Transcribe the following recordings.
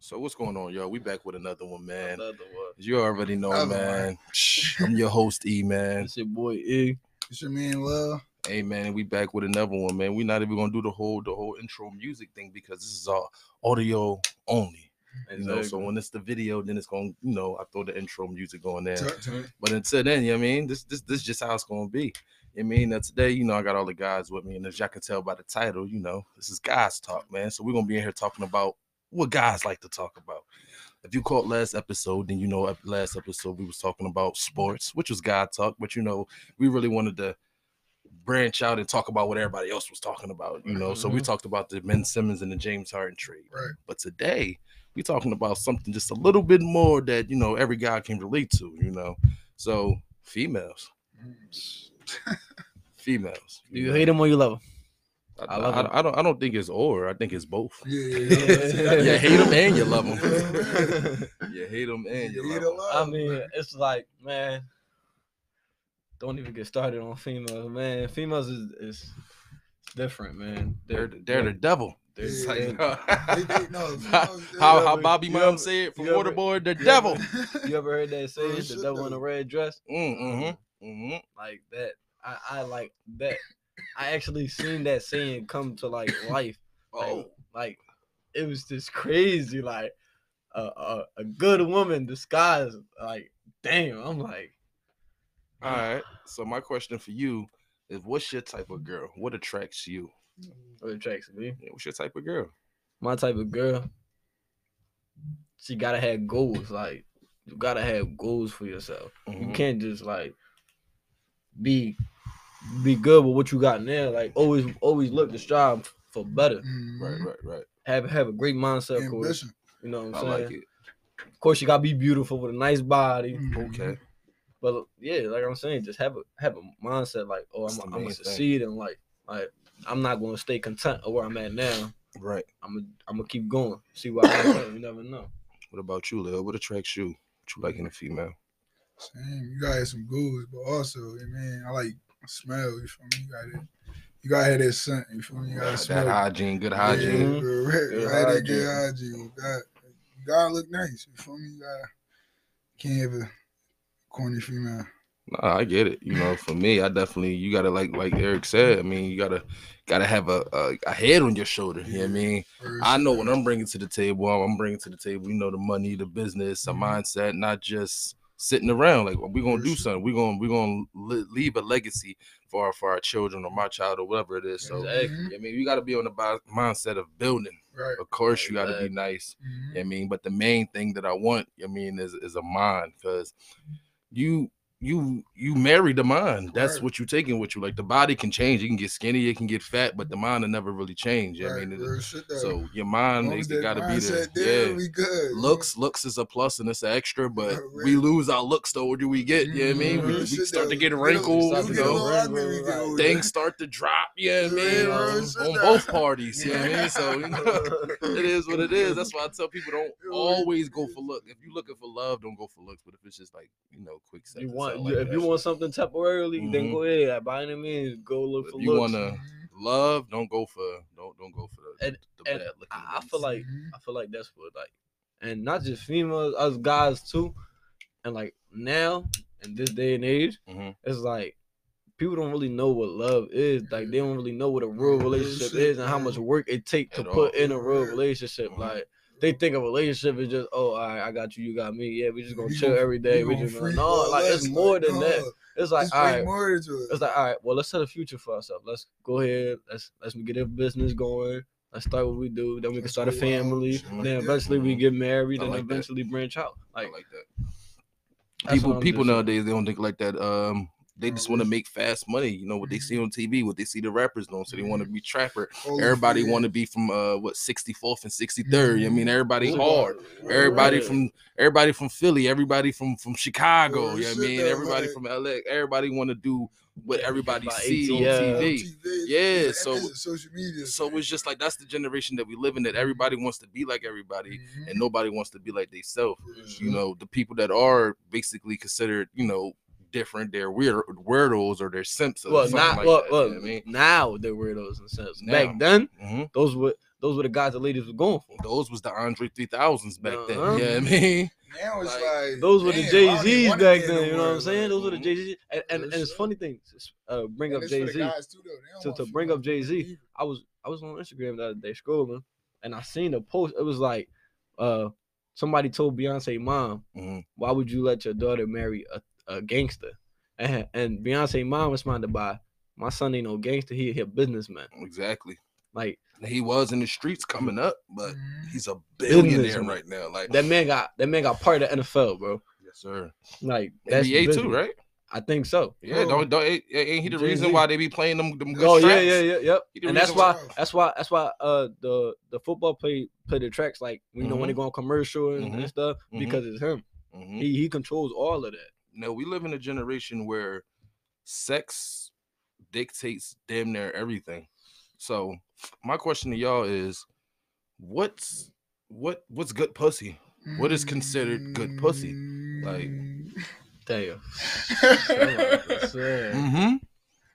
So what's going on, y'all? We back with another one, man. Another one. As you already know, Another man. Shh, I'm your host, E, man. It's your boy E. It's your man Love. Hey, man, we back with another one, man. We're not even gonna do the whole the whole intro music thing because this is all audio only. You know, so when it's the video, then it's gonna, you know, I throw the intro music on there. Talk to me. But until then, you know what I mean? This this this is just how it's gonna be. You know what I mean now today, you know, I got all the guys with me, and as y'all can tell by the title, you know, this is guys talk, man. So we're gonna be in here talking about what guys like to talk about. If you caught last episode, then you know last episode we was talking about sports, which was guy talk, but you know, we really wanted to branch out and talk about what everybody else was talking about, you know. So we Mhm. talked about the Ben Simmons and the James Harden trade. Right. But today we talking about something just a little bit more that you know every guy can relate to, you know. So females, females. Do you hate them or you love him? I, I love I, them. I don't. I don't think it's or. I think it's both. Yeah, yeah, you hate them and you love them. them. you hate them and you You love hate 'em. 'em I mean, it's like, man, don't even get started on females, man. Females is, is different, man. They're they're the devil. they're- Yeah. like, They- they- no, how, how, how Bobby ever- Mom you say from ever- Waterboy, the you devil. You ever heard that saying, Real the shit, devil in a red dress? Mm, mm-hmm, mm-hmm. Like that. I, I like that. I actually seen that saying come to like life. Oh, like it was just crazy. Like a, a, a good woman disguised. Like damn, I'm like all right. So my question for you is, what's your type of girl? What attracts you? what attracts me. Yeah, what's your type of girl? My type of girl. She gotta have goals. Like you gotta have goals for yourself. You Mhm. can't just like be be good with what you got now. Like always always look to strive for better. Mhm. Right, right, right. Have have a great mindset, of course. Ambition. You know what I I'm saying? like it. Of course, you gotta be beautiful with a nice body. Mhm. Okay. But yeah, like I'm saying, just have a have a mindset like, oh, I'm, I'm gonna succeed and life. Like I'm not gonna stay content of where I'm at now. Right. I'm gonna I'm gonna keep going. See where I go. You never know. What about you, Lil? What attracts you? What you like in a female? Same. You gotta have some goals, but also, I mean, I like smell. You feel me? You gotta, you gotta have that scent. You feel me? You gotta that hygiene, good hygiene. correct. Good You gotta have good hygiene. hygiene. You gotta, you gotta look nice. You feel me? You gotta, can't have a corny female. Nah, I get it. You know, for me, I definitely you gotta like like Eric said. I mean, you gotta gotta have a a, a head on your shoulder. You know what I mean? First, I know what I'm bringing to the table. I'm bringing to the table. You know, the money, the business, a Mhm. mindset, not just sitting around. Like we're gonna do something. We're gonna we're gonna leave a legacy for our, for our children or my child or whatever it is. So Exactly. I mean, you got to be on the bi- mindset of building. Right. Of course, you got to be Exactly. nice. Mhm. I mean, but the main thing that I want, I mean, is is a mind because you you you marry the mind. That's Right. what you're taking with you. Like the body can change. You can get skinny, it can get fat, but the mind will never really change. I mean, it- shit, so your mind Long it, got to be there. mindset there, Yeah. we good. Looks, looks is a plus and it's an extra, but we Right. lose our looks though. What do we get. You know what I mean? Mhm. We, we shit, start to get We wrinkled, start you know. wrinkled. ugly, we get older. Things start to drop, you know I mean? Yeah, On, real shit, on both parties, you know I mean? So, you know, it is what it is. That's why I tell people don't always go for look. If you're looking for love, don't go for looks. But if it's just like you know, quick sex, You or want like if you that, want something temporarily, then Mhm. go ahead. By any means, go look If for you wanna- Mhm. love, don't go for don't don't go for the, And- the and bad. I, I feel like. I feel like that's what like, and not just females, us guys too, and like now in this day and age, Mhm. it's like people don't really know what love is. Like they don't really know what a real Real relationship is and how much work it takes to At put all. in a real Yeah. relationship. Mhm. Like they think a relationship is just oh, all right, I got you, you got me. Yeah, we just gonna We chill gon- every day. We gon' just gonna, freak no, like it's more like, than that. It's like It's all way more to it. it's like, all right, well, let's set a future for ourselves. Let's go ahead. Let's let's get a business going. Let's start what we do. Then we can start a family. like Then that. eventually we Mhm. get married, I and like that. eventually branch out. I Like, like that. that's People people nowadays they don't think like that. Um, they just want to make fast money. You know what they see on TV, what they see the rappers doing. So they want to be trapper. All the Everybody want to be from uh what 64th and 63rd. I mean, Mhm. everybody hard. Everybody from everybody from Philly, everybody from from Chicago. You know what I mean? Everybody from LA. Everybody want to do what everybody sees on TV. TV, Yeah, so- social media. So it's just like that's the generation that we live in. That everybody wants to be like everybody, Mhm. and nobody wants to be like themselves. Real You know, the people that are basically considered, you know, different, they're weird weirdos or they're simps. Well, something not like well, that, you know what I mean? now they're weirdos in a sense. Now. Back then, Mhm. those were those were the guys the ladies were going for. Those was the Andre 3000s back then. Uh-huh. Yeah, I mean, Now it's Like, like Those were the Jay Z's back then. You know what I'm word, saying? like, Those were the Mhm. Jay Z. And, and, and it's funny thing. Uh, bring up Jay the Z. guys too, though. They don't to- to bring up Jay Z, I was I was on Instagram the other day scrolling, and I seen a post. It was like, uh, somebody told Beyonce mom, mhm. "Why would you let your daughter marry a, a gangster?" And and Beyonce mom responded by, "My son ain't no gangster. He he a businessman. exactly. Like He was in the streets coming up, but Mhm. he's a billionaire right now. Like that man got that man got part of the NFL, bro. yes, sir. Like that's NBA too, right? I think so. Yeah, Bro. don't don't ain't, ain't he the Jay-Z. reason why they be playing them them good Oh yeah, yeah, yeah, yep. And that's why why- that's why that's why uh the the football play play the tracks like you know when they go on commercial and, and Mhm. stuff because it's him. Mhm. He he controls all of that. No, we live in a generation where sex dictates damn near everything. So my question to y'all is, what's what what's good pussy? What is considered good pussy? Like- Damn. Mm. Mm-hmm.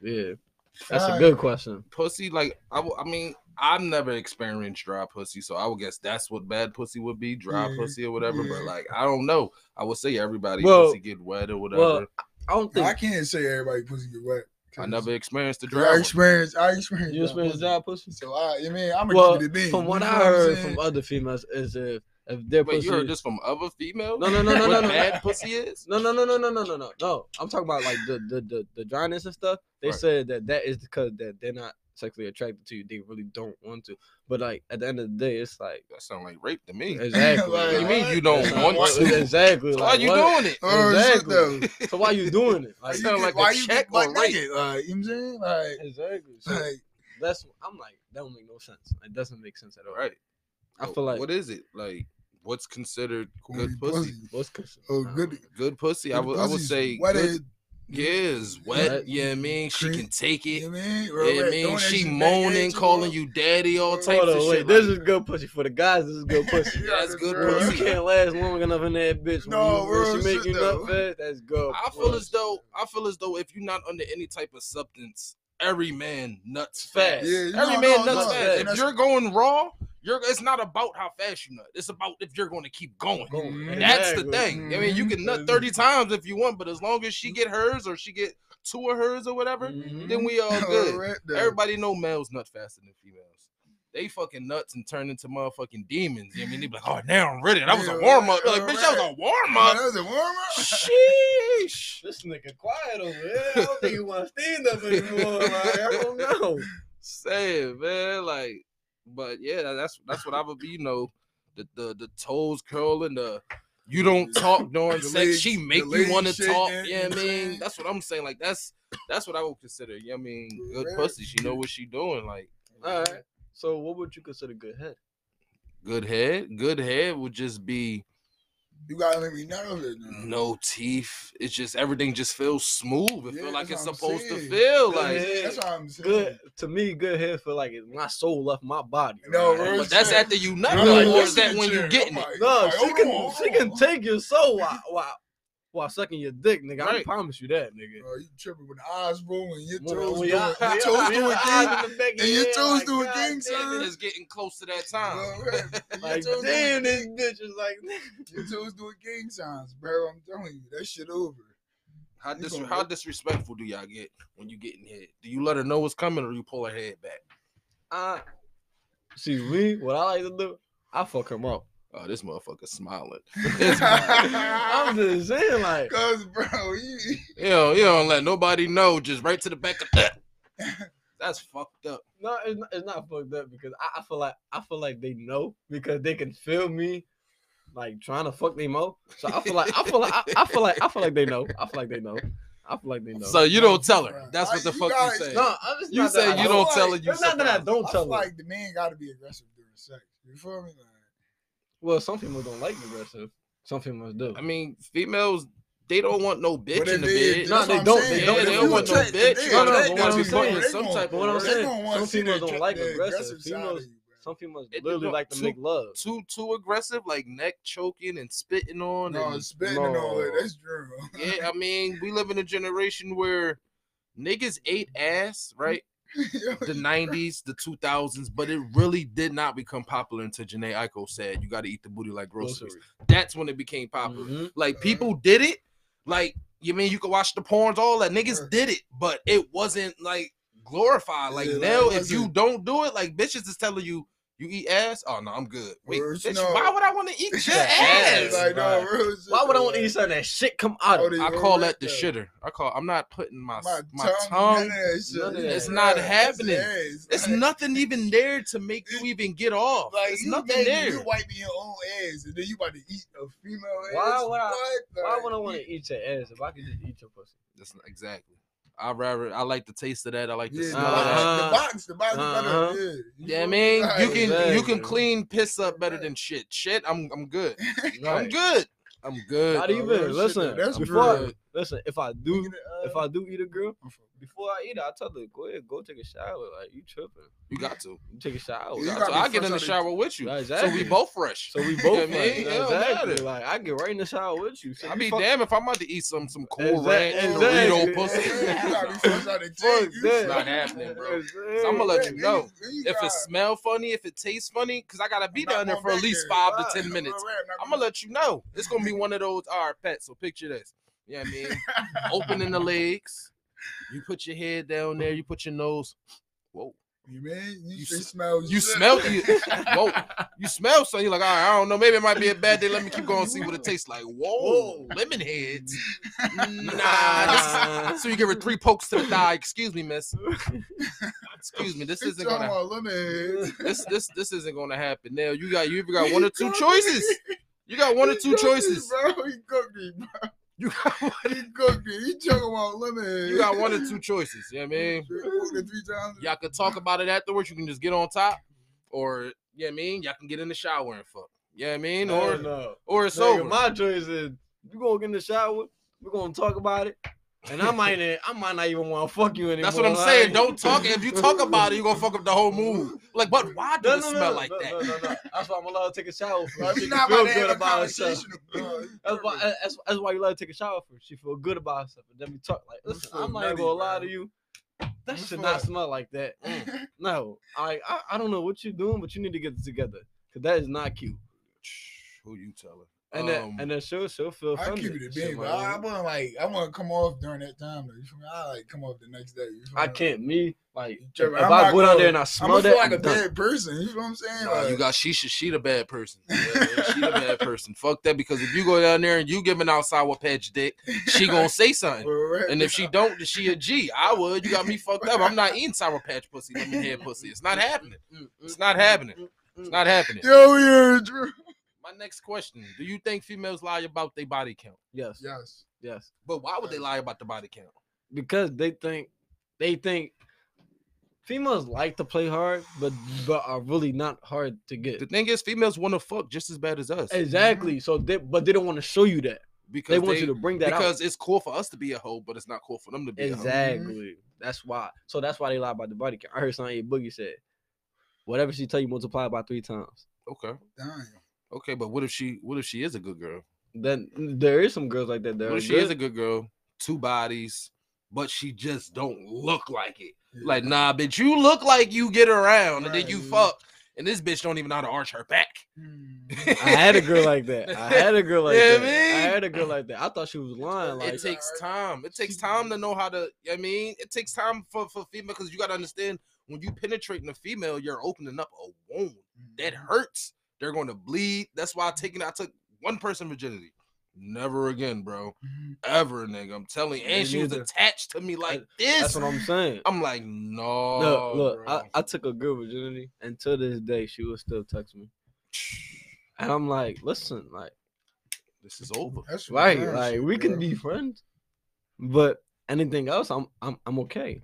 Yeah, that's a good question. Pussy, like I, I mean, I've never experienced dry pussy, so I would guess that's what bad pussy would be, dry yeah. pussy or whatever. Yeah. But like, I don't know. I would say everybody well, pussy get wet or whatever. Well, I don't think I can't say everybody pussy get wet. I never experienced the dry. I experienced. I experienced. You experienced dry pussy. So I, I mean, I'm a well, keep it in. From what you know I what heard from other females is if if their Wait, pussy. you heard this from other females? No, no, no, no, no, no. Bad pussy is? No, no, no, no, no, no, no, no. No, I'm talking about like the the the, the dryness and stuff. They right. said that that is because that they're not sexually attracted to you. They really don't want to. But like at the end of the day, it's like That sound like rape to me. exactly. Like, What you mean you don't want like, to? Exactly. So why like, you what? doing it? Oh, Exactly. though. So why you doing it? Why Like you sound get- like a why you check get or rape. naked? Like, you know what I'm saying? Like, exactly. So like that's I'm like that don't make no sense. It doesn't make sense at all. Right. I So feel like what is it like? What's considered good pussy? what's cons- Oh, I good. don't. Good pussy. I would. I would say. wetted, Good, yeah, is wet. Wet. Yeah, I mean she Cream. can take You it. know what I mean? Yeah, Real I mean she moaning, calling you daddy, all types Hold of on, shit. This like- is good pussy for the guys. This is good pussy. You That's good this, pussy. you can't last long enough in that bitch, No, when, you, when she make you though. nut fast, that's good. I feel as though I feel as though if you're not under any type of substance, every man nuts fast. Yeah, every know, man no, nuts no, fast. If you're going raw, you're it's not about how fast you nut. It's about if you're going to keep going. Going. Mhm. That's the Exactly. thing. I mean, you can nut Mhm. 30 times if you want, but as long as she get hers or she get two of hers or whatever, Mhm. then we all All good. right. Everybody know males nut faster than females. They fucking nuts and turn into motherfucking demons. You know what I mean, they be like, oh, now I'm ready. That was a warm up. right, Like, bitch, that was a warm Oh, up. that was a warm up. Sheesh. This nigga quiet over there. I don't think he want to stand up anymore. Like, I don't know. Say it, man. Like, but yeah, that's that's what I would be. You know, the the the toes curling, the you don't talk during The sex. legs- she make you want to talk. Yeah, you I know I'm mean, that's what I'm saying. Like, that's that's what I would consider. Yeah, I mean, good Yeah. pussy. She know what she doing. Like, All right. So, what would you consider good head? good head. Good head would just be You gotta let me know that. now. no teeth. It's just everything just feels smooth. It Yeah, feel like it's what I'm supposed to feel. Good Like, head. That's what I'm saying. Good to me. Good head feel like it, my soul left my body. No, right? real but that's shit. after you nut. No, Like, what's that when you her. getting I'm it? like- No, like, she hold can on, she can take your soul while while, while sucking your dick, nigga. I Right. promise you that, nigga. Bro, you tripping with the eyes rolling, your toes when doing, your- your toes doing your things. in the back of and your toes like, doing things, damn son. It's getting close to that time. Bro, Like, damn, this gang- bitch is like. Your toes doing gang signs, bro. I'm telling you, that shit over. How, dis- how disrespectful do y'all get when you getting hit? Do you let her know what's coming or you pull her head back? I see me. What I like to do, I fuck him up. Oh, this motherfucker smiling. I'm just saying, like, Cause, bro, you, You know, you don't let nobody know, just right to the back of that. That's fucked up. no, it's not, it's not fucked up because I, I feel like I feel like they know because they can feel me, like trying to fuck me more. So I feel like I feel like I, I feel like I feel like they know. I feel like they know. I feel like they know. So you don't tell her. That's what the You fuck guys- you say. no, I'm just You say that I you don't feel tell her. You It's not that I don't tell feel her. like the man got to be aggressive during sex. You feel me? Like, Well, some people don't like aggressive. Some females do. I mean, females, they don't want no bitch in the bed. No, that's they don't. saying. They don't. They don't want no bitch. they You gotta- attract you to gotta you, be bro, putting they some gon- type of bro, work. they Some gonna want to see females don't like aggressive. Females- Some females It- literally like to two- make love. Too too aggressive, like neck choking and spitting on. No, and, spitting and all that. That's true. yeah, I mean, we live in a generation where niggas ate ass, right? The 90s, the 2000s, but it really did not become popular until Jhené Aiko said, You got to eat the booty like groceries. That's when it became popular. Mhm. Like, Uh-huh. people did it. Like, you mean you could watch the porns, all that. Niggas did it, but it wasn't like glorified. Like, Yeah, now, if you don't do it, like, bitches is telling you, You eat ass? Oh, no, I'm good. Wait, bitch, know- why would I want to eat your ass? Like, no, real shit, Why would I want to like, eat something that shit come out of? they- I call that the shitter. I call. I'm not putting my My, my, tongue, tongue. none of that shit. none of that. It's not that's happening. ass. It's Like- nothing even there to make you even get off. Like It's you nothing made- there. You wiping your own ass, and then you about to eat a female ass. Why would I- What? Why would I want to eat your ass if I could just eat your pussy? That's not, exactly. I rather I like the taste of that. I like the Yeah, the smell Uh-huh. of that. the box, the box is Uh-huh. better. Yeah, You Yeah, I mean, Like, you can you can clean piss up better than shit. Shit, I'm I'm good. I'm good. I'm good. Not Oh, even. listen. That's before good. Listen, if I do, if I do eat a girl, uh, before I eat it, I tell her go ahead, go take a shower. Like you tripping, You got to. you take a shower. You got be I get in the shower with you, Right, so we both fresh. So we both what I like, mean? It don't exactly. Like I get right in the shower with you. So I'd be fuck- damn if I'm about to eat some some cool Exact- ranch exactly. Dorito pussy. You gotta be fresh out the Fuck tank. You. It's not happening, bro. Exactly. So I'm gonna let you know. If it smell funny, if it tastes funny, because I gotta be down there for at least five to ten minutes. I'm gonna let you know. It's gonna be one of those. All right, pet. So picture this. Yeah, I mean, opening the legs. You put your head down there. You put your nose. Whoa. You man, you, You smell. You smell it. Whoa. You smell something. You're like, all right, I don't know. Maybe it might be a bad day. Let me keep going and see what it tastes like. Whoa. Lemon heads. Nah. This is, so you give her three pokes to the thigh. Excuse me, miss. Excuse me. This He isn't gonna. lemon. This this this isn't gonna happen. Now you got you either got one or two choices. You got one or two choices. bro. He cooked me, bro. You got one. He cooked me. He talking about lemon. You got one or two choices. You know what I mean? It three times. Y'all can talk about it afterwards. You can just get on top, or you know what I mean. Y'all can get in the shower and fuck. You know what I mean? Hell Or no. or it's Nigga, over. my choice is you gonna get in the shower. We're gonna talk about it, and I might I might not even want to fuck you anymore. That's what I'm like- saying. Don't talk. If you talk about it, you're gonna fuck up the whole mood. Like, but why does No, it smell no, like no, that? No, no, no. That's why I'm allowed to take a shower first. Like, she we not feel good about herself. That's why. That's, that's why you let her take a shower first. She feel good about herself, and then we talk. Like, listen, feel I'm not even nutty, gonna lie bro. to you. That You should not like- smell like that. Mm. No, I, I I don't know what you're doing, but you need to get it together because that is not cute. Who you telling? And then Um, and then she'll she'll feel I keep it a big, but I, I want like I want to come off during that time though. You feel me? I like come off the next day. You feel I can't. Me like if Trevor, I I'm go not down there and I I'm that, feel like I'm a done. bad person. You know what I'm saying? Nah, Like, you got she she the bad person. Yeah, yeah, she the bad person. Fuck that because if you go down there and you giving out sour patch dick, she gonna say something. And if she don't, then she a G. I would. You got me fucked up. I'm not eating sour patch pussy, lemon head pussy. It's not mm, mm, happening. Mm, it's not happening. It's not happening. yo, yeah, Drew. My next question: Do you think females lie about their body count? Yes, Yes. yes, But why would they lie about the body count? because they think they think females like to play hard, but but are really not hard to get. The thing is, females want to fuck just as bad as us. Exactly. So they but they don't want to show you that. Because They want you to bring that out. because it's cool for us to be a hoe, but it's not cool for them to be a hoe. Exactly. Mm-hmm. That's why. So that's why they lie about the body count. I heard something Boogie said, whatever she tell you, multiply by three times. Okay. Damn. Okay, but what if she what if she is a good girl? Then there is some girls like that. That What are if she is a good. good girl, two bodies, but she just don't look like it? Like, nah, bitch, you look like you get around and then you fuck, and this bitch don't even know how to arch her back. I had a girl like that. I had a girl like Yeah, that. man. I had a girl like that. I thought she was lying. Like it takes time. It takes time to know how to. I mean, it takes time for for female because you got to understand when you penetrating a female, you're opening up a wound that Mm-hmm. hurts. They're going to bleed. That's why I taking. I took one person virginity. Never again, bro. Mhm. Ever, nigga. I'm telling you. And she was attached to me like this. that's what I'm saying. I'm like, no. look, look. bro. I, I took a girl virginity, and to this day, she will still text me. And I'm like, listen, like, this is over. That's right, like we can be friends, but anything else, I'm, I'm, I'm okay.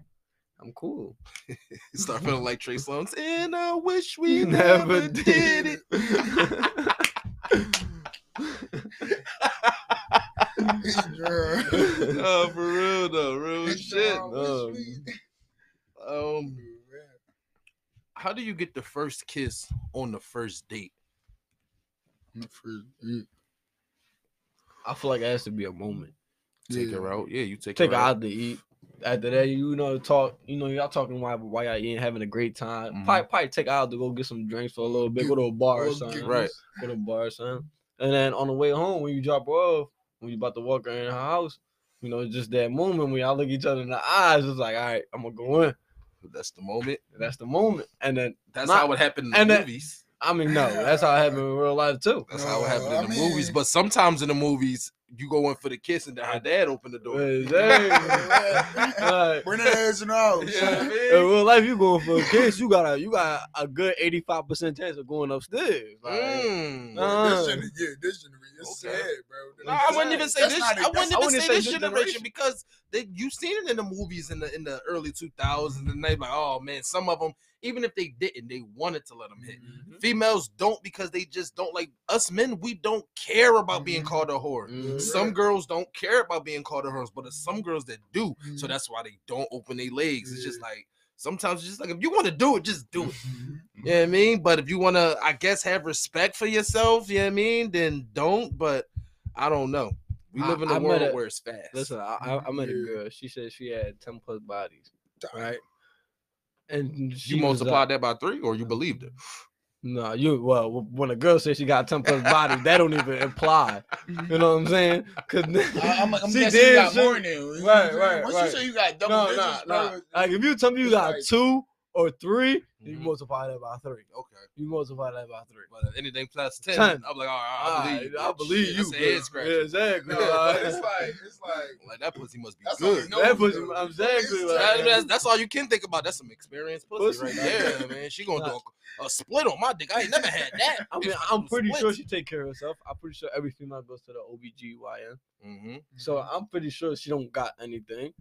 I'm cool. Start feeling like Trey Songz. And I wish we never did it. Drew. oh, for real though, real shit. Damn, no. wish Um, how do you get the first kiss on the first date? For- yeah. I feel like it has to be a moment. Take Yeah. her out. Yeah, you take, Take her her out. out to eat. After that, you know, talk. You know, y'all talking why while y'all ain't having a great time. Mhm. Probably, probably take out to go get some drinks for a little bit. Go to a bar or something. Right. Go to a bar or something. And then on the way home, when you drop her off, when you about to walk her in her house, you know, just that moment when y'all look each other in the eyes. It's like, all right, I'm gonna go in. That's the moment. That's the moment. And then, That's Not- how it happened in the and that- movies. I mean, no, that's how it happened in real life too. That's how it happened No, in the I movies. But sometimes in the movies, you go in for the kiss and then her dad opened the door. Exactly. Right. Bring that ass in the house. You know what I In real life, you going for a kiss, you got a you got a good eighty five percent chance of going upstairs. Like, Mm. Uh, This gener- yeah, this generation. It's Okay. sad, bro. No, I wouldn't even say That's this. not I wouldn't That's- even wouldn't say say this this generation generation. because they you seen it in the movies in the in the early 2000s and they like, oh man, some of them even if they didn't, they wanted to let them hit. Mhm. Females don't because they just don't like us men. We don't care about being Mhm. called a whore. Mhm. Some girls don't care about being called a whore, but there's some girls that do. So Mhm. that's why they don't open their legs. It's just like sometimes it's just like if you want to do it, just do it. Mhm. You know what I mean? But if you want to, I guess, have respect for yourself, you know what I mean? Then don't. But I don't know. We I- live in a I met world a- where it's fast. Listen, I, I, I met a girl. She said she had ten plus bodies, right? And she you was, uh, multiplied that by three, or you believed it? No, you well when a girl says she got ten plus bodies, that don't even imply. You know what I'm saying? Cause I- I'm, I'm she guessing you did got shit- more than you. know what Right, saying? right, Once right. you say you got double No, digits, nah, nah. Like if you tell me you got like- two or three, you Mhm. multiply that by three. Okay. You multiply that by three. But anything plus 10, 10. I'm like, all right, I Alright, believe you. I believe you. A head scratcher. Yeah, exactly. No, it's like it's like Like, that pussy must be That's all you good. know. That pussy- though. I'm exactly like- That- that's, that's all you can think about. That's some experienced pussy, Pussy. right there, man. She gonna do a, a split on my dick. I ain't never had that. I mean, I'm pretty sure she take care of herself. I'm pretty sure every female goes to the OBGYN. hmm So I'm pretty sure she don't got anything,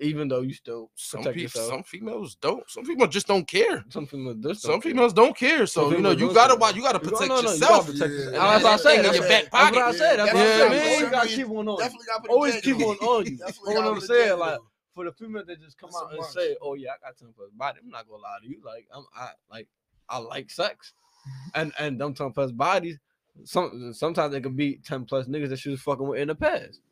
even though you still Some protect people, yourself. some females don't. Some females just don't care. Some females just don't care. females don't care. So you know, you gotta care. watch. You gotta protect gotta- no, no, you yourself. gotta protect Yeah. yourself. And That's what I that said. in your what- back That's what I said. That's what I said. man. Always gotta keep one on. Definitely got Always keep one on you. That's what gotta I'm saying, you, like, for the female that just come That's out and say, "Oh yeah, I got ten plus body," I'm not gonna lie to you. Like I'm, I like, I like sex, and and them ten plus bodies. Some sometimes they could be ten plus niggas that she was fucking with in the past, Right.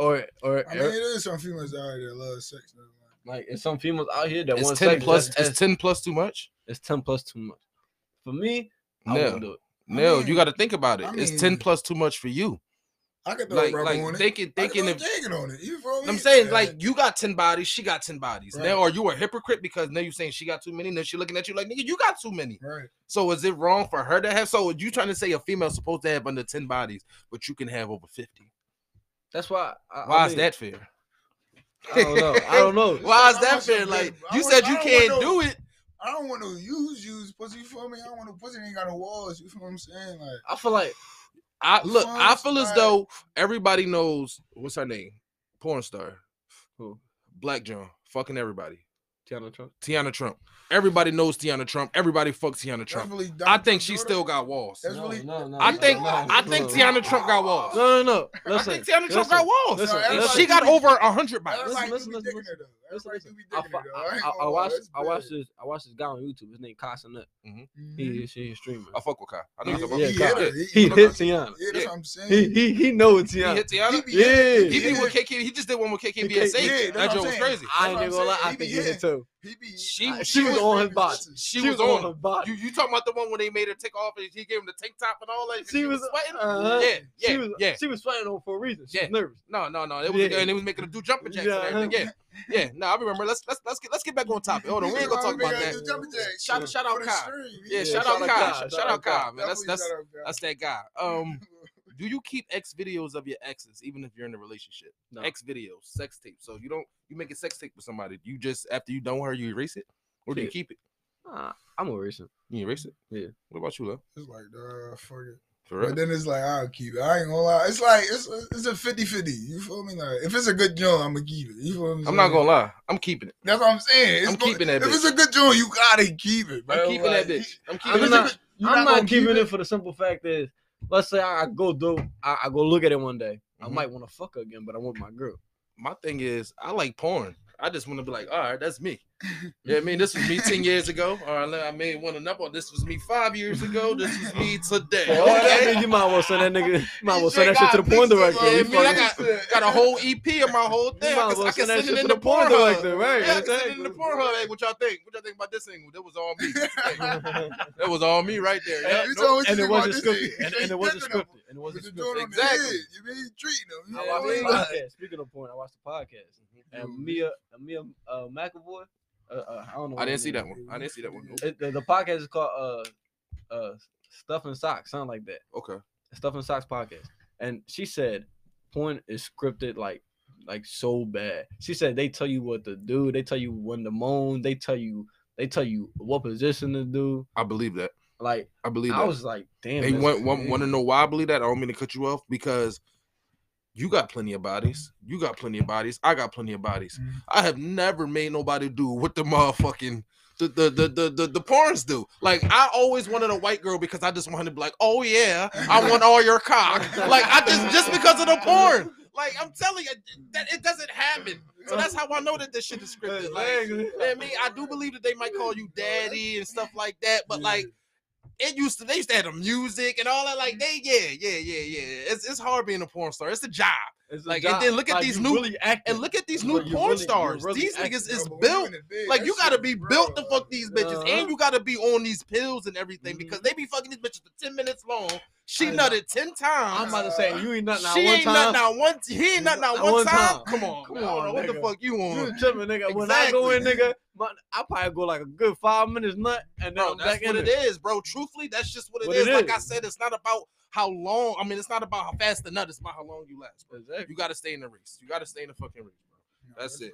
Or or, I mean, it is some females out here that love sex. Though. like it's some females out here that It's want ten sex. plus. that's- Is ten plus too much? it's ten plus too much. For me, I No, wouldn't do it. I no. mean- You got to think about it. I it's ten plus too much for you. I could throw Like, a rubber like on it. thinking, I could thinking throw if a jigging on it. You feel me? I'm saying Yeah. like you got 10 bodies, she got 10 bodies. Right. Now are you a hypocrite because now you saying she got too many? Now she looking at you like nigga, you got too many. right. So is it wrong for her to have so you trying to say a female's supposed to have under 10 bodies, but you can have over 50? That's why. I, Why I is mean, that fair? I don't know. I don't know. Why is that fair? Like I you want- said you can't do it. I don't want to use use pussy. You feel me? I don't want no pussy ain't got no walls. You feel what I'm saying? Like I feel like I look, I feel as though everybody knows what's her name? Porn star. Who? Black John. Fucking everybody. Teanna Trump. Teanna Trump. Everybody knows Teanna Trump. Everybody fucks Teanna Trump. really I think she still got walls. That's really- no, no, I think no, I think no. Teanna Trump got walls. No, no, no. I Listen, think Teanna Trump listen, got walls. listen, And everybody she got over a hundred bodies. Everybody listen, do be listen, digging her though. Listen, Everybody do be I, digging. I, ain't I, I watched I watched this I watched this guy on YouTube. His name Kai Cenat. Mhm. He is he's a streamer. I fuck with Kai. I know Yeah, you're talking yeah, about. he Kai. hit. Yeah. He- He he- hit Teanna. Yeah, that's what I'm saying. He he he know it's He Teanna. hit Teanna. be Yeah. He be with KK. He just did one with He KKBSA. can't- yeah, that joke was crazy. I ain't That's even what gonna lie. I'm I saying. think He he hit too. He be. She I- was she was on his Baby, body. She, She was, was on on. her body. You you talking about the one when they made her take off and he gave him the tank top and all that? 'cause She was sweating. uh-huh. Yeah, yeah, she was yeah. she was fighting on for a reason. She Yeah. was nervous. No, no, no. It was Yeah. and it was making her do jumping jacks Yeah. and everything. Yeah, yeah. No, I remember. Let's let's let's get let's get back on topic. Hold on, we ain't gonna talk about that. Shout- shout out Kai. Yeah, shout out Kai. Shout out Kai, man. That's that's that's that guy. Um, do you keep X videos of your exes even if you're in a relationship? No. X videos, sex tape. So you don't you make a sex tape with somebody. You just after you done with her, you erase it, or do you keep it? Uh, I'm a recent. You erase it. Yeah. What about you, love? It's like, uh, fuck it. For But then it's like I'll keep it. I ain't gonna lie. It's like it's it's a 50-50. You feel me? Like if it's a good joint, I'm gonna keep it. You feel what I'm, I'm not gonna lie. I'm keeping it. That's what I'm saying. It's I'm gonna- keeping that If bitch. it's a good joint, you gotta keep it. I'm keeping Like, that bitch. I'm if keeping I'm it's it. not- I'm not gonna keep keeping it for the simple fact is, let's say I go do, I, I go look at it one day. I Mhm. might want to fuck her again, but I'm with my girl. My thing is, I like porn. I just want to be like, all right, that's me. Yeah, I mean, this was me 10 years ago. All right, I made one another. This was me five years ago. This was me today. For all that, Okay? nigga, you might as well send that nigga. You might as well send that shit to the straight porn got director. Yeah, You I mean, I got, got a whole EP of my whole thing. might I as can, well I can send that send shit it to in the the porn porn director, right, Yeah, I can send it in the exactly. porn hub. Hey, what y'all think? What y'all think about this single? That was all me. that was all me right there. Yeah. You no- and it about wasn't this scripted. And, and it wasn't scripted. And it wasn't But scripted. you doing on Exactly. You mean treating him. You I know watched what I the podcast. Speaking of porn, I watched the podcast. And. Mia, Mia uh, McAvoy. Uh, uh, I don't know. I didn't see that one. I didn't see that one. Nope. It, the, the podcast is called uh, uh, Stuff and Socks, something like that. Okay. Stuff and Socks podcast. And she said, porn is scripted like, like so bad. She said they tell you what to do. They tell you when to moan. They tell you, they tell you what position to do. I believe that. Like I believe I that. was like, damn. They want, want, want to know why I believe that? I don't mean to cut you off because you got plenty of bodies. You got plenty of bodies. I got plenty of bodies. Mhm. I have never made nobody do what the motherfucking the the the the the, the porns do. Like I always wanted a white girl because I just wanted to be like, oh yeah, I want all your cock. Like I just just because of the porn. Like I'm telling you, that it doesn't happen. So that's how I know that this shit is scripted. Like, I mean, I do believe that they might call you daddy and stuff like that, but like it used to they used to have the music and all that. Like they, yeah, yeah, yeah, yeah. It's it's hard being a porn star. It's a job. It's a like, and then look at Like, these new- really. And look at these new porn really- stars. really these niggas is Bro, but built. in the bed, Like you gotta be real, built to fuck these bitches, Uh-huh. and you gotta be on these pills and everything Mhm. because they be fucking these bitches for ten minutes long. She I nutted ten times. I'm about to say you ain't nothing out she one ain't time. nothing out one. He ain't nothing out one, one time. time. Come on, Come man. I don't on, what the fuck you on? You tripping, nigga. Exactly. When I go in, nigga, my, I probably go like a good five minutes nut, and then bro? I'm That's back what in it is, bro. Truthfully, that's just what it What is. it Like I said, it's not about how long. I mean, it's not about how fast the nut. It's about how long you last, bro. Exactly. You gotta stay in the race. You gotta stay in the fucking race, bro. That's it.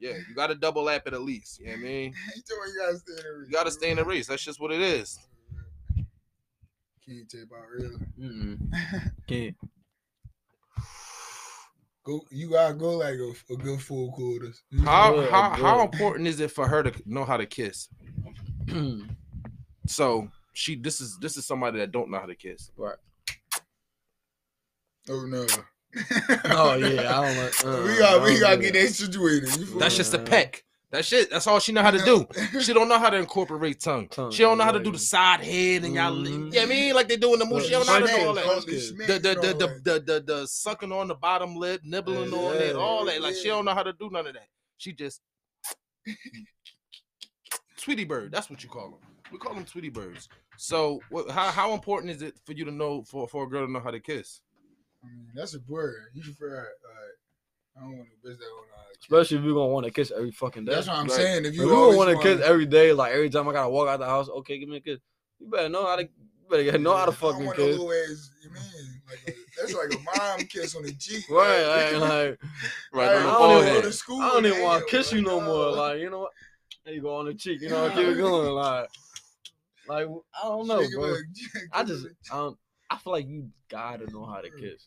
Yeah, you gotta double lap it at least. You know what I mean? He told me you gotta stay in the You gotta stay in the race. That's just what it is. Can't tape out really. Mm-mm. Can't. Go, you gotta go like a, a good four quarters. You How Good, how how important is it for her to know how to kiss? So she this is this is somebody that don't know how to kiss. right. Oh no. Oh yeah, I don't like. Uh, we got we gotta get do that situated. That's just a peck. That shit. That's all she know how to do. She don't know how to incorporate tongue. Tongue, She don't know how to do the side head and y'all. Mhm. Yeah, I mean like they do in the movie. She don't know how to do all that. Fuck The the the the, the, the, the sucking on the bottom lip, nibbling Yeah, on it, all that. Like she don't know how to do none of that. She just Sweetie bird. That's what you call them. We call them Tweety birds. So what, how how important is it for you to know for for a girl to know how to kiss? I mean, that's a word. You prefer. Uh, I don't want to bitch that on. Uh, Especially if you're gonna want to kiss every fucking day. that's what I'm Right. saying. If If you, you don't want to kiss every day, like every time I gotta walk out the house, okay, give me a kiss. You better know how to. You better know how to fucking kiss. A ass, you mean? Like a, that's like a mom kiss on the cheek. Right, like, like Right Like, on the I don't even go to school I don't even want to kiss you no like, more. Like you know what? There you go on the cheek. You know, keep it going. Like, like I don't know, bro. I just, I don't. I feel like you gotta know how to kiss.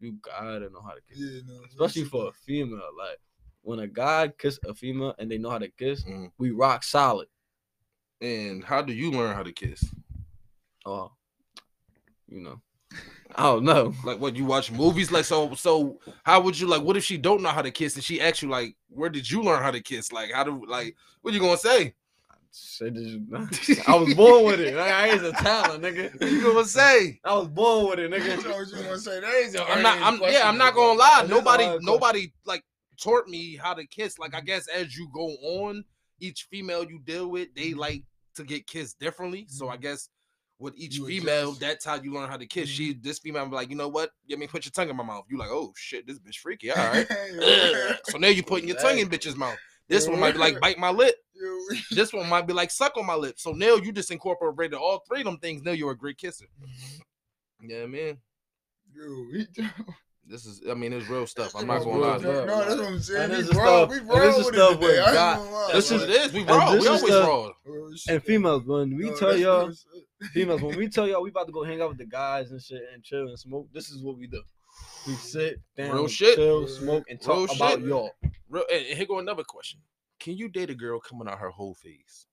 You gotta know how to kiss, yeah, no, especially for a female. Like when a guy kiss a female and they know how to kiss, Mhm. we rock solid. And how do you learn how to kiss? Oh, you know, I don't know. Like what you watch movies? Like so so how would you like what if she don't know how to kiss and she asks you like where did you learn how to kiss? Like how do like what you gonna say? Say this- I was born with it. Like, I is a talent, nigga. What you gonna say? I was born with it, nigga. what you gonna say. That is a I'm not I'm yeah, I'm not gonna lie. That is Nobody nobody like taught me how to kiss. Like I guess as you go on, each female you deal with, they Mhm. like to get kissed differently. So I Mhm. guess with each You female, adjust. that's how you learn how to kiss. She this female be like, you know what? Let me put your tongue in my mouth. You like, oh shit, this bitch freaky. All right. So now you putting your tongue in bitch's mouth. This one might be like bite my lip. This one might be like suck on my lip. So now you just incorporated all three of them things. Now you're a great kisser. Mm-hmm. Yeah, man. yo, This is, I mean, it's real stuff. I'm not gonna lie. to No, that's what I'm saying. And We this is raw, stuff- we and raw this is stuff with God- gonna lie. This what is- it is. We and raw. We always the- raw. Oh. And females, when we No, tell y'all, females, when we tell y'all we about to go hang out with the guys and shit and chill and smoke, this is what we do. We sit down, Real shit. chill, smoke, and Real talk about shit. y'all. Real, and here go another question. Can you date a girl coming out her whole face?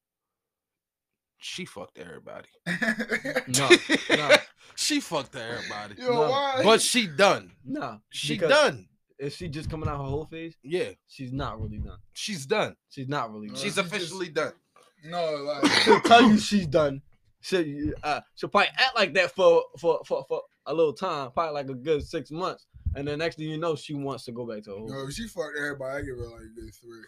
She fucked everybody. No, no. she fucked everybody. Yo, No. why? But she done. No, She done. Is she just coming out her whole face? Yeah, she's not really done. she's done. She's not really done. She's she just- officially done. No, she'll tell you she's done. She'll, uh, she'll probably act like that for, for for for a little time, probably like a good six months, and then next thing you know, she wants to go back to her. whole no, she fucked everybody. I give her like a good three,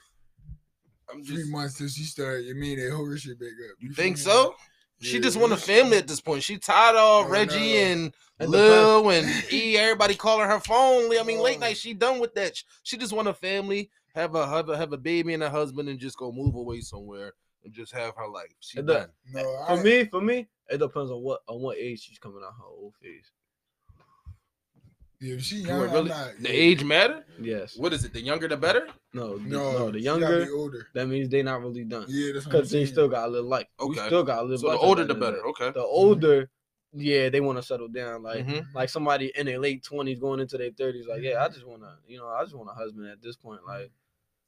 I'm three just, months till she started. You mean that whole shit back up? you feel think me? so? She Yeah, just want a family at this point. She tired of Oh, Reggie no. and And Lil and E. Everybody calling her phone. I mean, late Oh. night. She done with that. She just want a family, have a have a, have a baby and a husband, and just go move away somewhere and just have her life. She It done. No, For I, me, for me, it depends on what on what age she's coming out her old phase. Yeah, if she young, I'm really? not. The yeah. age matter? Yes. What is it? The younger, the better. No. The, No, no. The younger, be older. that means they not really done. Yeah, that's Because they still got to live life. We still got a little. So the life. at older, the of better. day. Okay. The older, yeah, they want to settle down. Like Mhm. like somebody in their late twenties going into their thirties. Like, yeah, I just want to, you know, I just want a husband at this point. Like,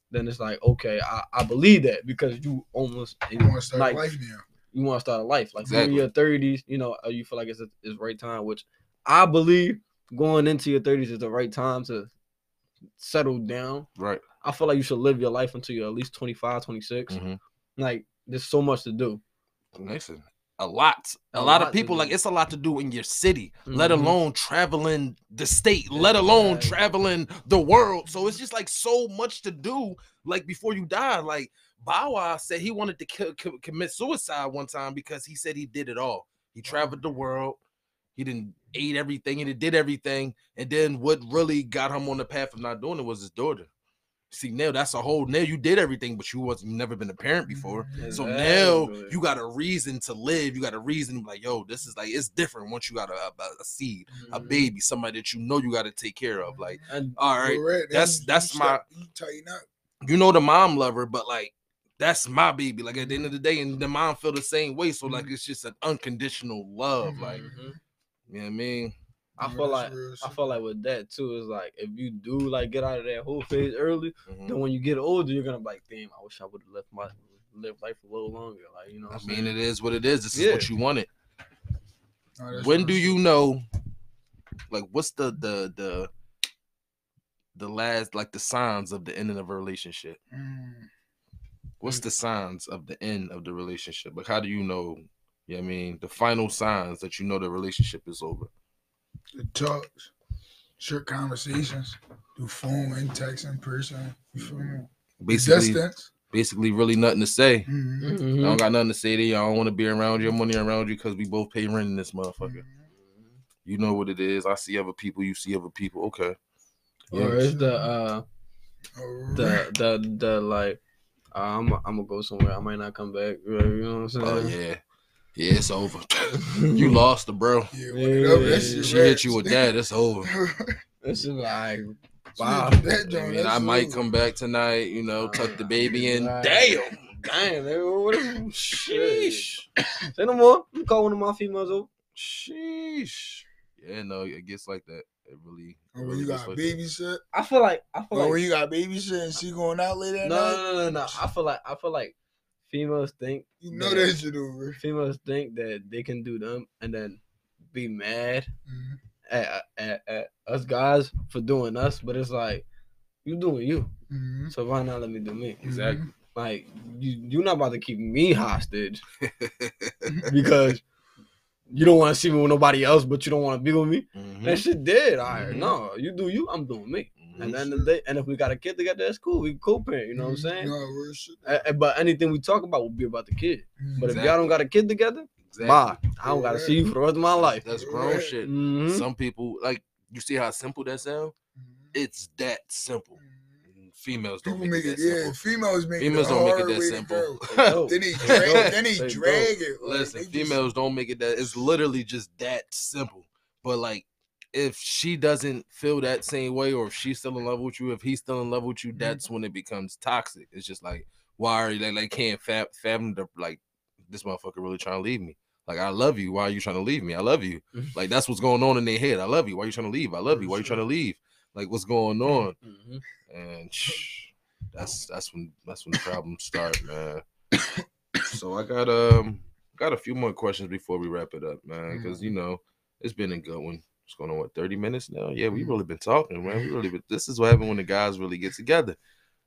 then it's like, okay, I, I believe that because you almost You want to start like, life now. you want to start a life. Like Exactly. in your thirties, you know, uh, you feel like it's it's right time, which I believe going into your thirties is the right time to settle down. Right. I feel like you should live your life until you're at least 25, 26. Mhm. Like there's so much to do. Listen, a lot. A, A lot, lot of people like it's a lot to do in your city, let Mhm. alone traveling the state, let alone traveling the world. So it's just like so much to do. Like before you die, like Bow Wow said he wanted to commit suicide one time because he said he did it all. He traveled the world. He didn't ate everything and he did everything. And then what really got him on the path of not doing it was his daughter. See, now that's a whole now you did everything, but you wasn't you never been a parent before. Mhm. So now you got a reason to live. You got a reason like, yo, this is like it's different once you got a, a, a seed, a Mhm. baby, somebody that you know you got to take care of. Like, And all right, Correct. That's- you- that's you my- you tighten up. you know the mom lover, but like that's my baby. Like at the end of the day, and the mom feel the same way. So like it's just an unconditional love. Like, Mhm. You know what I mean? I Yeah, feel like real I feel like with that too is like if you do like get out of that whole phase early, Mhm. then when you get older, you're gonna be like, damn, I wish I would have left my live life a little longer. Like you know, I what I'm mean, saying? it is what it is. This is what you wanted. No, that's when do you know like what's the the the the last like the signs of the end of a relationship Mm. what's the signs of the end of the relationship like how do you know yeah i mean the final signs that you know the relationship is over the talks, short conversations, through phone and text in person. You feel me? basically Distance. basically really nothing to say Mhm. i Mhm. don't got nothing to say to you i don't want to be around your money around you because we both pay rent in this motherfucker Mhm. you know what it is i see other people you see other people okay Or is the uh Oh, the the the like uh, I'm I'm gonna go somewhere. I might not come back. You know what I'm saying? oh yeah yeah it's over you lost the bro yeah, whatever. That shit she hit you with that it's over This is like She wow. hit that I mean, I might over. come back tonight, you know, tuck the baby in. Right. Damn. Damn, nigga, what is- Sheesh. Say no more. You call one of my females over. Sheesh. Yeah, no, it gets like that. It really. Or oh, when you got like that. babysit. I feel like I feel oh, Or like when you got babysit and she going out late no, at no, night. no, no, no. I feel like I feel like females think You know Yeah. that shit over. females think that they can do them and then be mad Mhm. at, at, at us guys for doing us, but it's like you doing you. Mhm. So why not let me do me? Exactly. Like you, you're not about to keep me hostage because you don't want to see me with nobody else, but you don't want to be with me. Mhm. That shit dead. All right, Mhm. no, you do you. I'm doing me. And then the day, and if we got a kid together, that's cool. We co-parent. You know what I'm Mhm. saying? No, real shit. A- a- but anything we talk about will be about the kid. But if y'all don't got a kid together, Exactly. bye. I don't gotta see you for the rest of my life. That's grown Right. shit. Mhm. Some people like you see how simple that sound. Mhm. It's that simple. Mhm. Females don't make, make it it, that yeah. simple. Females make Females it don't make it that simple. go. Then he drag, then they They drag it. like, Listen, they just- females don't make it that. It's literally just that simple. But like, if she doesn't feel that same way, or if she's still in love with you, if he's still in love with you, Mhm. that's when it becomes toxic. It's just like, why are you like, like can't fa- fathom the like this motherfucker really trying to leave me? Like, I love you. Why are you trying to leave me? I love you. Mhm. Like that's what's going on in their head. I love you. Why are you trying to leave? I love you. Why are you trying to leave? Like what's going on? Mhm. and shh, that's that's when that's when the problems start, man. So I got um got a few more questions before we wrap it up, man, because you know it's been a good one. What's going on? What thirty minutes now? Yeah, we Mhm. really been talking, man. We really been. This is what happens when the guys really get together.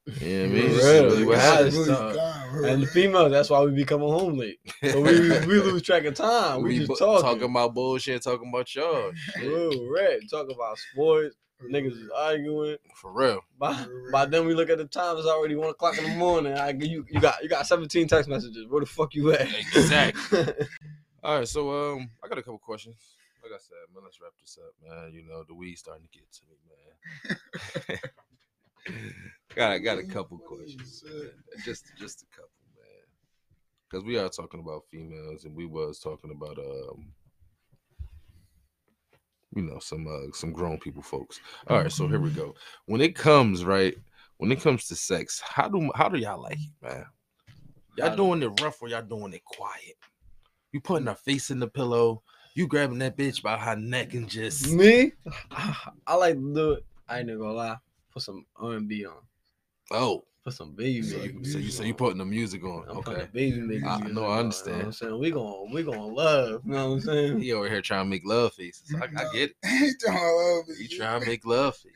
Yeah, I mean, For this is real, really what guys. happens. Really dog. gone. And the females, that's why we be coming home late. So we, we lose track of time. We, We just bu- talking. talking about bullshit, talking about y'all. Shit, Real red. Talk about sports. Niggas is arguing. For real. By, by then we look at the time. It's already one o'clock in the morning. I you you got you got seventeen text messages. Where the fuck you at? Exactly. All right, so um, I got a couple questions. Like I said, man, let's wrap this up, man. You know, the weed starting to get to me, man. got I got a couple questions, man. just just a couple, man. Because we are talking about females, and we was talking about um, you know, some uh, some grown people, folks. All right, so here we go. When it comes right, when it comes to sex, how do how do y'all like it, man? Y'all doing it rough or y'all doing it quiet? You putting her face in the pillow, you grabbing that bitch by her neck and just Me, I like to do it. I ain't gonna lie. Put some R and B on. oh, Put some baby so you so you, so you putting the music on? I'm Okay, baby music. I- no, I you know understand. what I'm saying we gonna we gonna love. You know what I'm saying? he over here trying to make love faces. I, I get it. He trying to love. You trying to make love faces.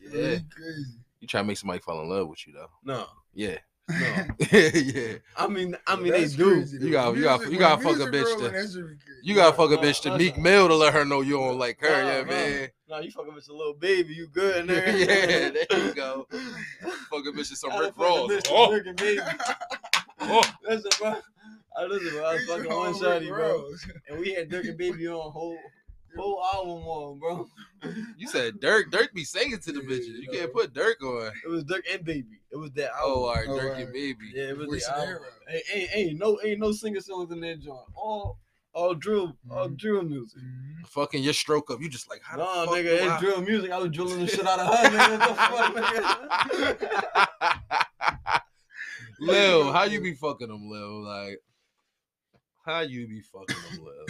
Yeah, Yeah, you crazy. you trying to make somebody fall in love with you though. No, Yeah, no. yeah. I mean, I mean That's they do. crazy, though. You gotta- you gotta- Music- you gotta when fuck a music bitch rolling, to- that shit be. You gotta fuck a bitch to nah, Meek. Mill to let her know you don't like her. Nah, yeah, nah. man. No, you fucking with your little baby. You good in there? Yeah, there you go. Fuck a bitch to some I done Rick fucked a Ross. bitch Oh, Rick and baby. oh. Listen, bro. I listen, bro. I was fucking on one Rick shotty, bro. And we had Durk and Baby on whole whole album on, bro. You said Durk. Durk be singing to the bitches. You can't put Durk on. It was Durk and Baby. It was that album. Oh, all right, Oh, Durk all and. Baby. Yeah, it was Voice the album. Ain't, ain't, ain't no ain't no singer songs in that joint. All all drill all Mhm. drill music. Mhm. Fucking your stroke up. You just like how Nah, nigga, it's I- drill music. I was drilling the shit out of her, nigga. What the fuck, nigga? Lil, how you be fucking them, Lil? Like, how you be fucking them, Lil?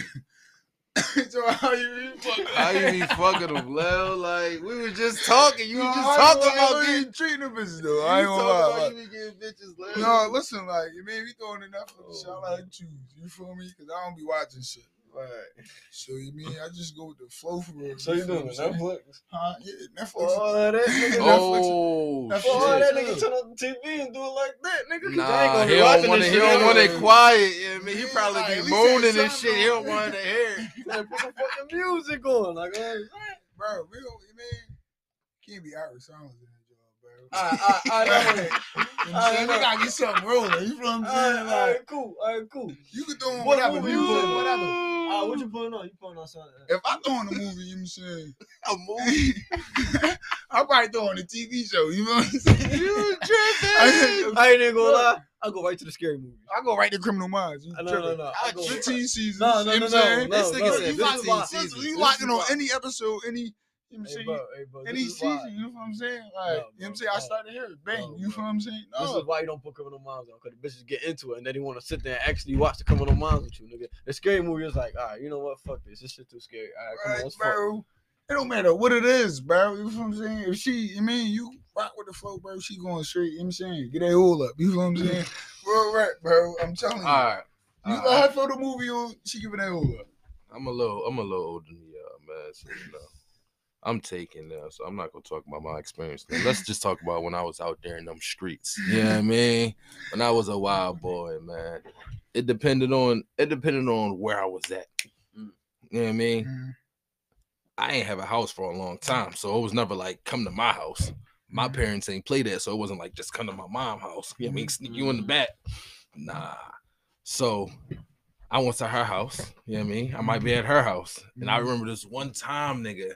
so how you be fucking? How you be fucking them, Lil? Like, we was just talking. You No, just I talking about getting. treating the bitches though. you I ain't gonna lie. about you be getting bitches, Lil. No, listen, like, oh, you mean we throwing the Netflix shit, I Oh. like choose. You feel me? Because I don't be watching shit. Right. So you mean I just go with the flow for real. So you doing what I'm saying? Netflix? Huh? Yeah, Netflix. Oh, that nigga. Oh, Netflix- Oh, that nigga turn on the TV and do it like that, nigga. 'cause I ain't Nah, gonna he don't want to. this He don't want it quiet. Yeah, man. He probably like, be moaning and shit. He don't want to hear. Man, put some fucking music on. Like, uh, Bro, we don't, you mean, can't be Irish songs in that job, bro. I, I, I, You know what I'm saying? know. We gotta get something rolling. You feel what I'm saying? right, all right, cool, all right, cool. you could throw on What whatever movie you putting? whatever. Ah, what you putting on? You putting on something? If I throw in a movie, you know what I'm saying? A movie? I'll probably throw on a TV show, you know what I'm saying? You tripping? I ain't even gonna lie. I'll go right to the scary movie. I go right to Criminal Minds. You No, no, no. I go, 15 seasons. No, no, you know no, what I'm saying? no, This nigga no, said this is 15 why- seasons. You locking on any episode, any, you know what I'm Hey, saying? bro, hey, bro, this any is why- season, you know what I'm saying? Like, No, you know what I'm bro, saying? I started here, bang, No, you feel bro. what I'm saying? This is why you don't put criminal minds on, because the bitches get into it and then they want to sit there and actually watch the criminal minds with you, nigga. The scary movie is like, all right, you know what? Fuck this. This shit too scary. All right, come on, let's fuck. It don't matter what it is, bro. You know what I'm saying? If she, I mean, you rock with the flow, bro. She going straight. You know what I'm saying? Get that hole up. You know what I'm saying? Real right, bro. I'm telling you. All right. you all right. her throw the movie on. She giving that hole up. I'm a little. I'm a little older than y'all, man. So you know, I'm taking now, so I'm not gonna talk about my experience. Now. Let's just talk about when I was out there in them streets. You know what I mean? When I was a wild boy, man. It depended on. It depended on where I was at. Mm. You know what I mean? Mhm. I ain't have a house for a long time, so it was never like come to my house. My Mhm. parents ain't play that, so it wasn't like just come to my mom house. You know what I mean? Sneak you in the back. Nah. So I went to her house. You know what I mean? I might be at her house. And I remember this one time, nigga.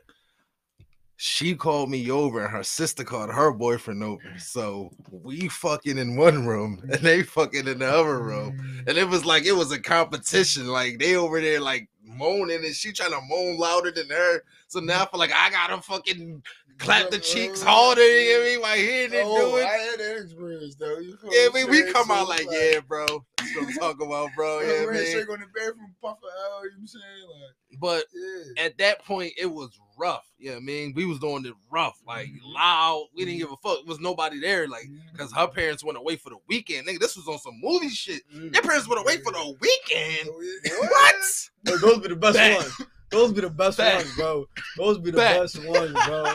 She called me over and her sister called her boyfriend over. So we fucking in one room and they fucking in the other room. And it was like it was a competition. Like they over there like moaning and she trying to moan louder than her. So now I feel like I gotta fucking clap the cheeks harder. You know what I mean? Hearing it Oh, do it. I had that experience though. You Yeah, we, I'm we come out it's like, yeah, bro. That's what I'm talking about, bro. Yeah, Yeah, man. man. Shake on the bathroom, puff out. You know what I'm saying? Like, But yeah. at that point, it was rough. Yeah, I mean, we was doing it rough, like Mhm. loud. We didn't give a fuck. There was nobody there, like, Mhm. cause her parents went away for the weekend. Nigga, this was on some movie shit. Mm. Their parents went away for the weekend. Oh, yeah. What? But those be the best Bang. ones. those be the best Fact. ones, bro. Those be the Fact. best ones, bro.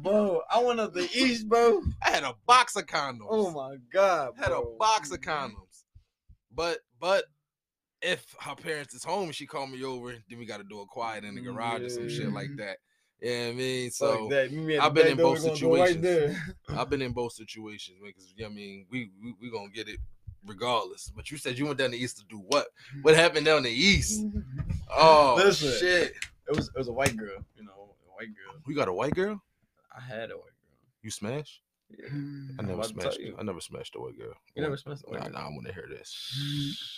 bro, I went up the east, bro. I had a box of condoms. Oh my god, had a box of condoms. But but if her parents is home and she called me over, then we got to do it quiet in the mm, garage or some shit like Yeah. that. Yeah, I mean, so that. Me I've been in both we right situations. I've been in both situations. Because I mean, we, we we gonna get it regardless. But you said you went down the east to do what? What happened down the east? Oh Listen. shit! It was it was a white girl, you know, a white girl. You got a white girl? I had a white girl. You smash? Yeah. I never smashed. you. I never smashed a white girl. You never smashed a white Nah, girl. nah, I want to hear this.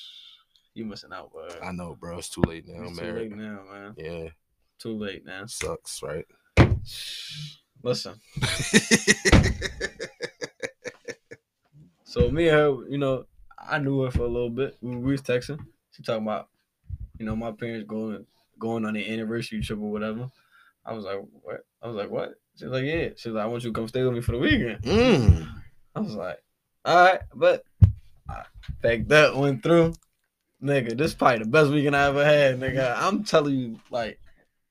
You missing out, bro. I know, bro. It's too late now. It's too married. late now, man. Yeah, Too late now. sucks, right? Listen. So me and her, you know, I knew her for a little bit. We, we was texting. She talking about, you know, my parents going going on their anniversary trip or whatever. I was like, what? I was like, what? She's like, yeah. She's like, I want you to come stay with me for the weekend. Mm. I was like, all right, but I fact that went through. Nigga, this is probably the best weekend I ever had, nigga. I'm telling you, like,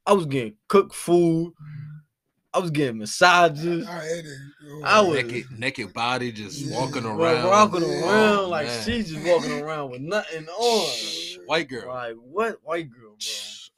I was getting cooked food. I was getting massages. I had it. Oh, I was- naked, naked body just Yeah. walking Well, around. walking Yeah. around Oh, like man. she's just walking around with nothing on. White girl. Like what white girl, bro?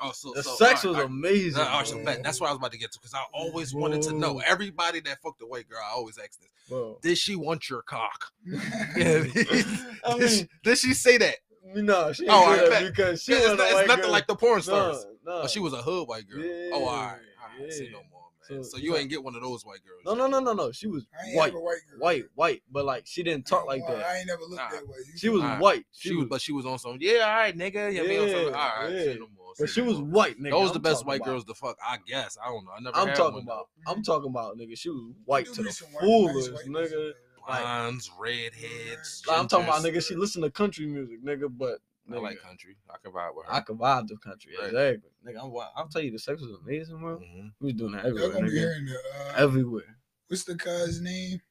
Oh, so The so, sex all was right, amazing. Nah, all right, so bro. that's what I was about to get to because I always wanted to know. Everybody that fucked a white girl, I always ask this: bro. Did she want your cock? I did, she, did she say that? no, she Oh, I that bet. because she Yeah, was it's, not- it's nothing girl. like the porn stars. No, no. Oh, she was a hood white girl. oh, all right. Yeah, All right. Say yeah. no more, man. So, So, you like- ain't get one of those white girls. No, no, no, no, no. She was white, white girl. white, white, but like she didn't talk like Well, that. I ain't never looked Nah. that way. You She was Alright. white. She was, but she was on some. Yeah, all right, nigga. Yeah, me on some. All Yeah, right, yeah. Say no more. but she was more. white, nigga. Those I'm the best white about. girls to fuck. I guess. I don't know. I never. I'm had talking one, about. I'm talking about, nigga. She was white do to the some nice fullest, white nigga. girls. Blondes, redheads. Like, I'm talking about, nigga. She listened to country music, nigga. But I nigga, like country. I can vibe with her. I could vibe the country. Right. Exactly, nigga. I'm, wi- I'll tell you, the sex was amazing, bro. Mhm. We was doing that everywhere, gonna be nigga. hearing the uh, Everywhere. what's the guy's name?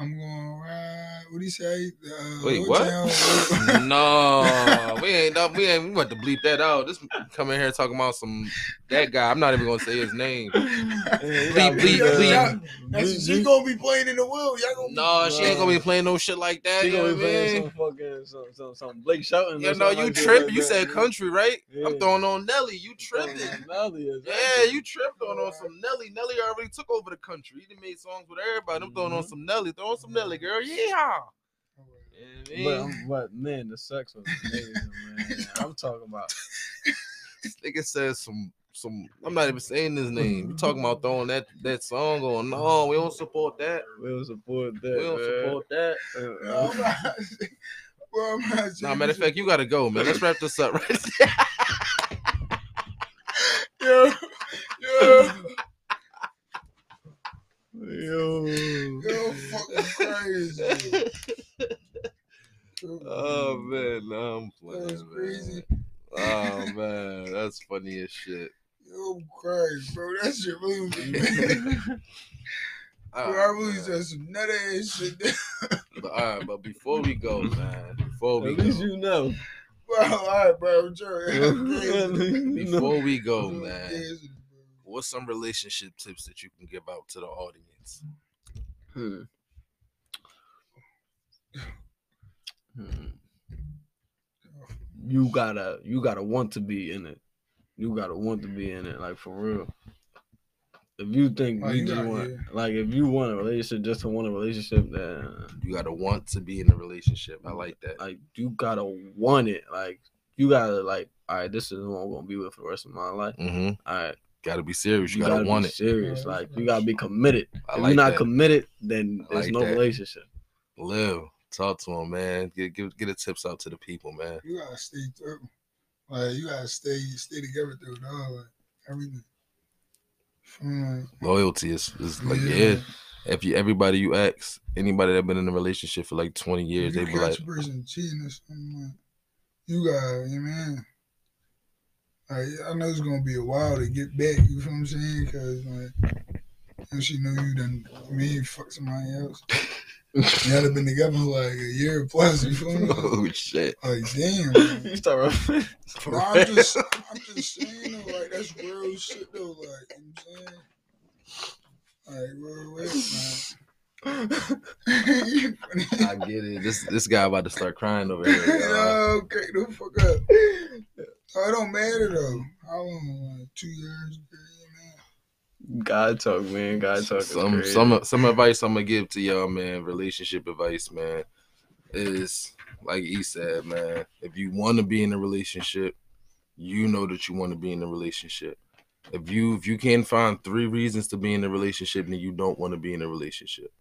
I'm gonna ride. What do you say? Uh, Wait, Hotel- what? no, we ain't. up- We ain't. We want to bleep that out. This come in here talking about some that guy. I'm not even gonna say his name. Bleep, bleep, Y'all- bleep. y'all- she gonna be playing in the world. Y'all gonna be- No, she ain't gonna be playing no shit like that. She You know gonna what be I playing mean? some fucking some some, some Blake Shelton. or Yeah, no, you like tripping. like You that, said country, right? I'm throwing on Nelly. You tripping? Nelly is- Yeah, you tripped on on some Nelly. Nelly already took over the country. He done made songs with everybody. I'm throwing on Mhm. some Nelly. Throw on some Nelly, girl. Yeah. You know I But, mean? but man, the sex was amazing, man. I'm talking about. This nigga says some some. I'm not even saying his name. You talking about throwing that that song on? No, we don't support that. We don't support that. We don't man. support that. Uh, uh, I'm not- Well, I'm not Nah, matter of fact, you gotta go, man. Let's wrap this up right is- Yo, yo, Yo. yo, fucking crazy. Oh man, no, I'm playing. That's crazy. man. Oh man, that's funny as shit. Yo, Christ, bro, that shit really was amazing. Oh, Bro, I really man. said some nut ass shit. But, all right, but before we go, man, before we At least go, you know. Bro, all right, bro, sure. At least before we go, man, Crazy, bro. What's some relationship tips that you can give out to the audience? Hmm. Hmm. You gotta, you gotta want to be in it. You gotta want to be in it, like for real. If you think Like, you you just want, yeah. like, if you want a relationship just to want a relationship, then You gotta want to be in a relationship. I like that. like you gotta want it. Like you gotta like, all right, this is who I'm gonna be with for the rest of my life. Mm-hmm. All right, Gotta be serious. You, gotta, want be it. serious. Like you gotta be committed. I if like you're not that. committed, then there's like no that. relationship. Live. Talk to him, man. Get get get the tips out to the people, man. You gotta stay through. Like you gotta stay stay together through it all. Like everything. Mm, Loyalty is, is like yeah. If you everybody you ask, anybody that been in a relationship for like 20 years, If they you be catch like, a person cheating or something, like, you got, you man. Like, I know it's gonna be a while to get back. You feel what I'm saying? Cause like, and she know you done me fuck somebody else. Y'all have been together for like a year plus. You feel me? oh shit. Like, damn. man. you start. For No, I'm just, I'm just saying. that's real shit though. Like, you know what I'm saying? Like, real, real, man. I get it. This this guy about to start crying over here. y'all. Yo, okay, the fuck up. Oh, it don't matter though. How long? Like two years? God talk, man. God talk. some crazy. some some advice I'm gonna give to y'all, man. Relationship advice, man, is like he said, man. If you want to be in a relationship, you know that you want to be in a relationship. If you if you can't find three reasons to be in a relationship, then you don't want to be in a relationship.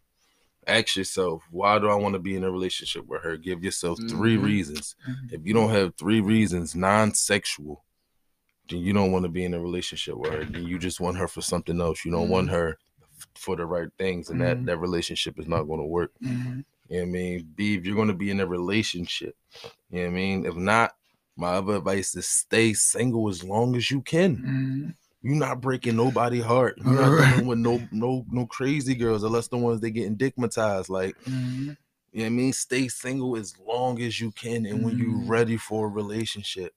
Ask yourself, why do I want to be in a relationship with her? Give yourself 3 Mhm. reasons. Mhm. If you don't have three reasons, non-sexual, then you don't want to be in a relationship with her. Then you just want her for something else. You don't want her f- for the right things, and that Mhm. that relationship is not going to work. Mhm. You know what I mean? B, if you're going to be in a relationship, you know what I mean? If not, my other advice is stay single as long as you can. You're not breaking nobody heart. You're not Alright. dealing with no no no crazy girls unless the ones they getting dickmatized. Like Mhm. you know what I mean? Stay single as long as you can. And when you're ready for a relationship,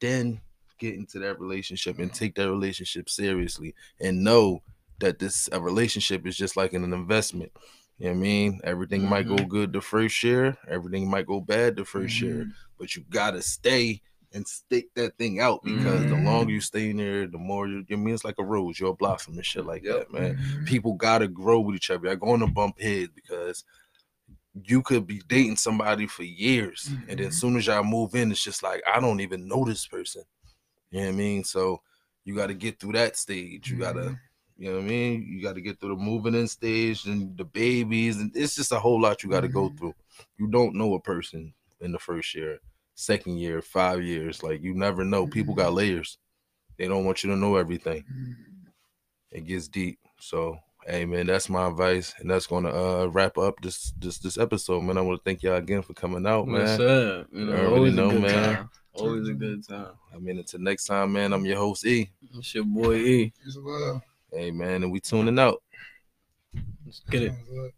then get into that relationship and take that relationship seriously and know that this a relationship is just like an investment. You know what I mean? Everything might go good the first year, everything might go bad the 1st year, Mhm. but you gotta stay and stick that thing out because the Mhm. longer you stay in there, the more you I mean it's like a rose, you'll blossom and shit like Yep. that, man Mhm. people gotta grow with each other. I go on to bump heads because you could be dating somebody for years, and then as soon as y'all move in, it's just like I don't even know this person. You know what I mean? So you got to get through that stage. You gotta, Mhm. you know what I mean? You got to get through the moving in stage and the babies, and it's just a whole lot you got to go Mhm. through. You don't know a person in the first year, second year, five years. Like you never know. People got layers. They don't want you to know everything Mhm. it gets deep. So, hey man, that's my advice, and that's gonna uh wrap up this this this episode, man. I want to thank y'all again for coming out, man. Yes, sir. You know, always know, a good man. time. Always a good time. I mean, until next time, man. I'm your host E. It's your boy E. It's love. Hey man, and we tuning out. Let's get it. It's love.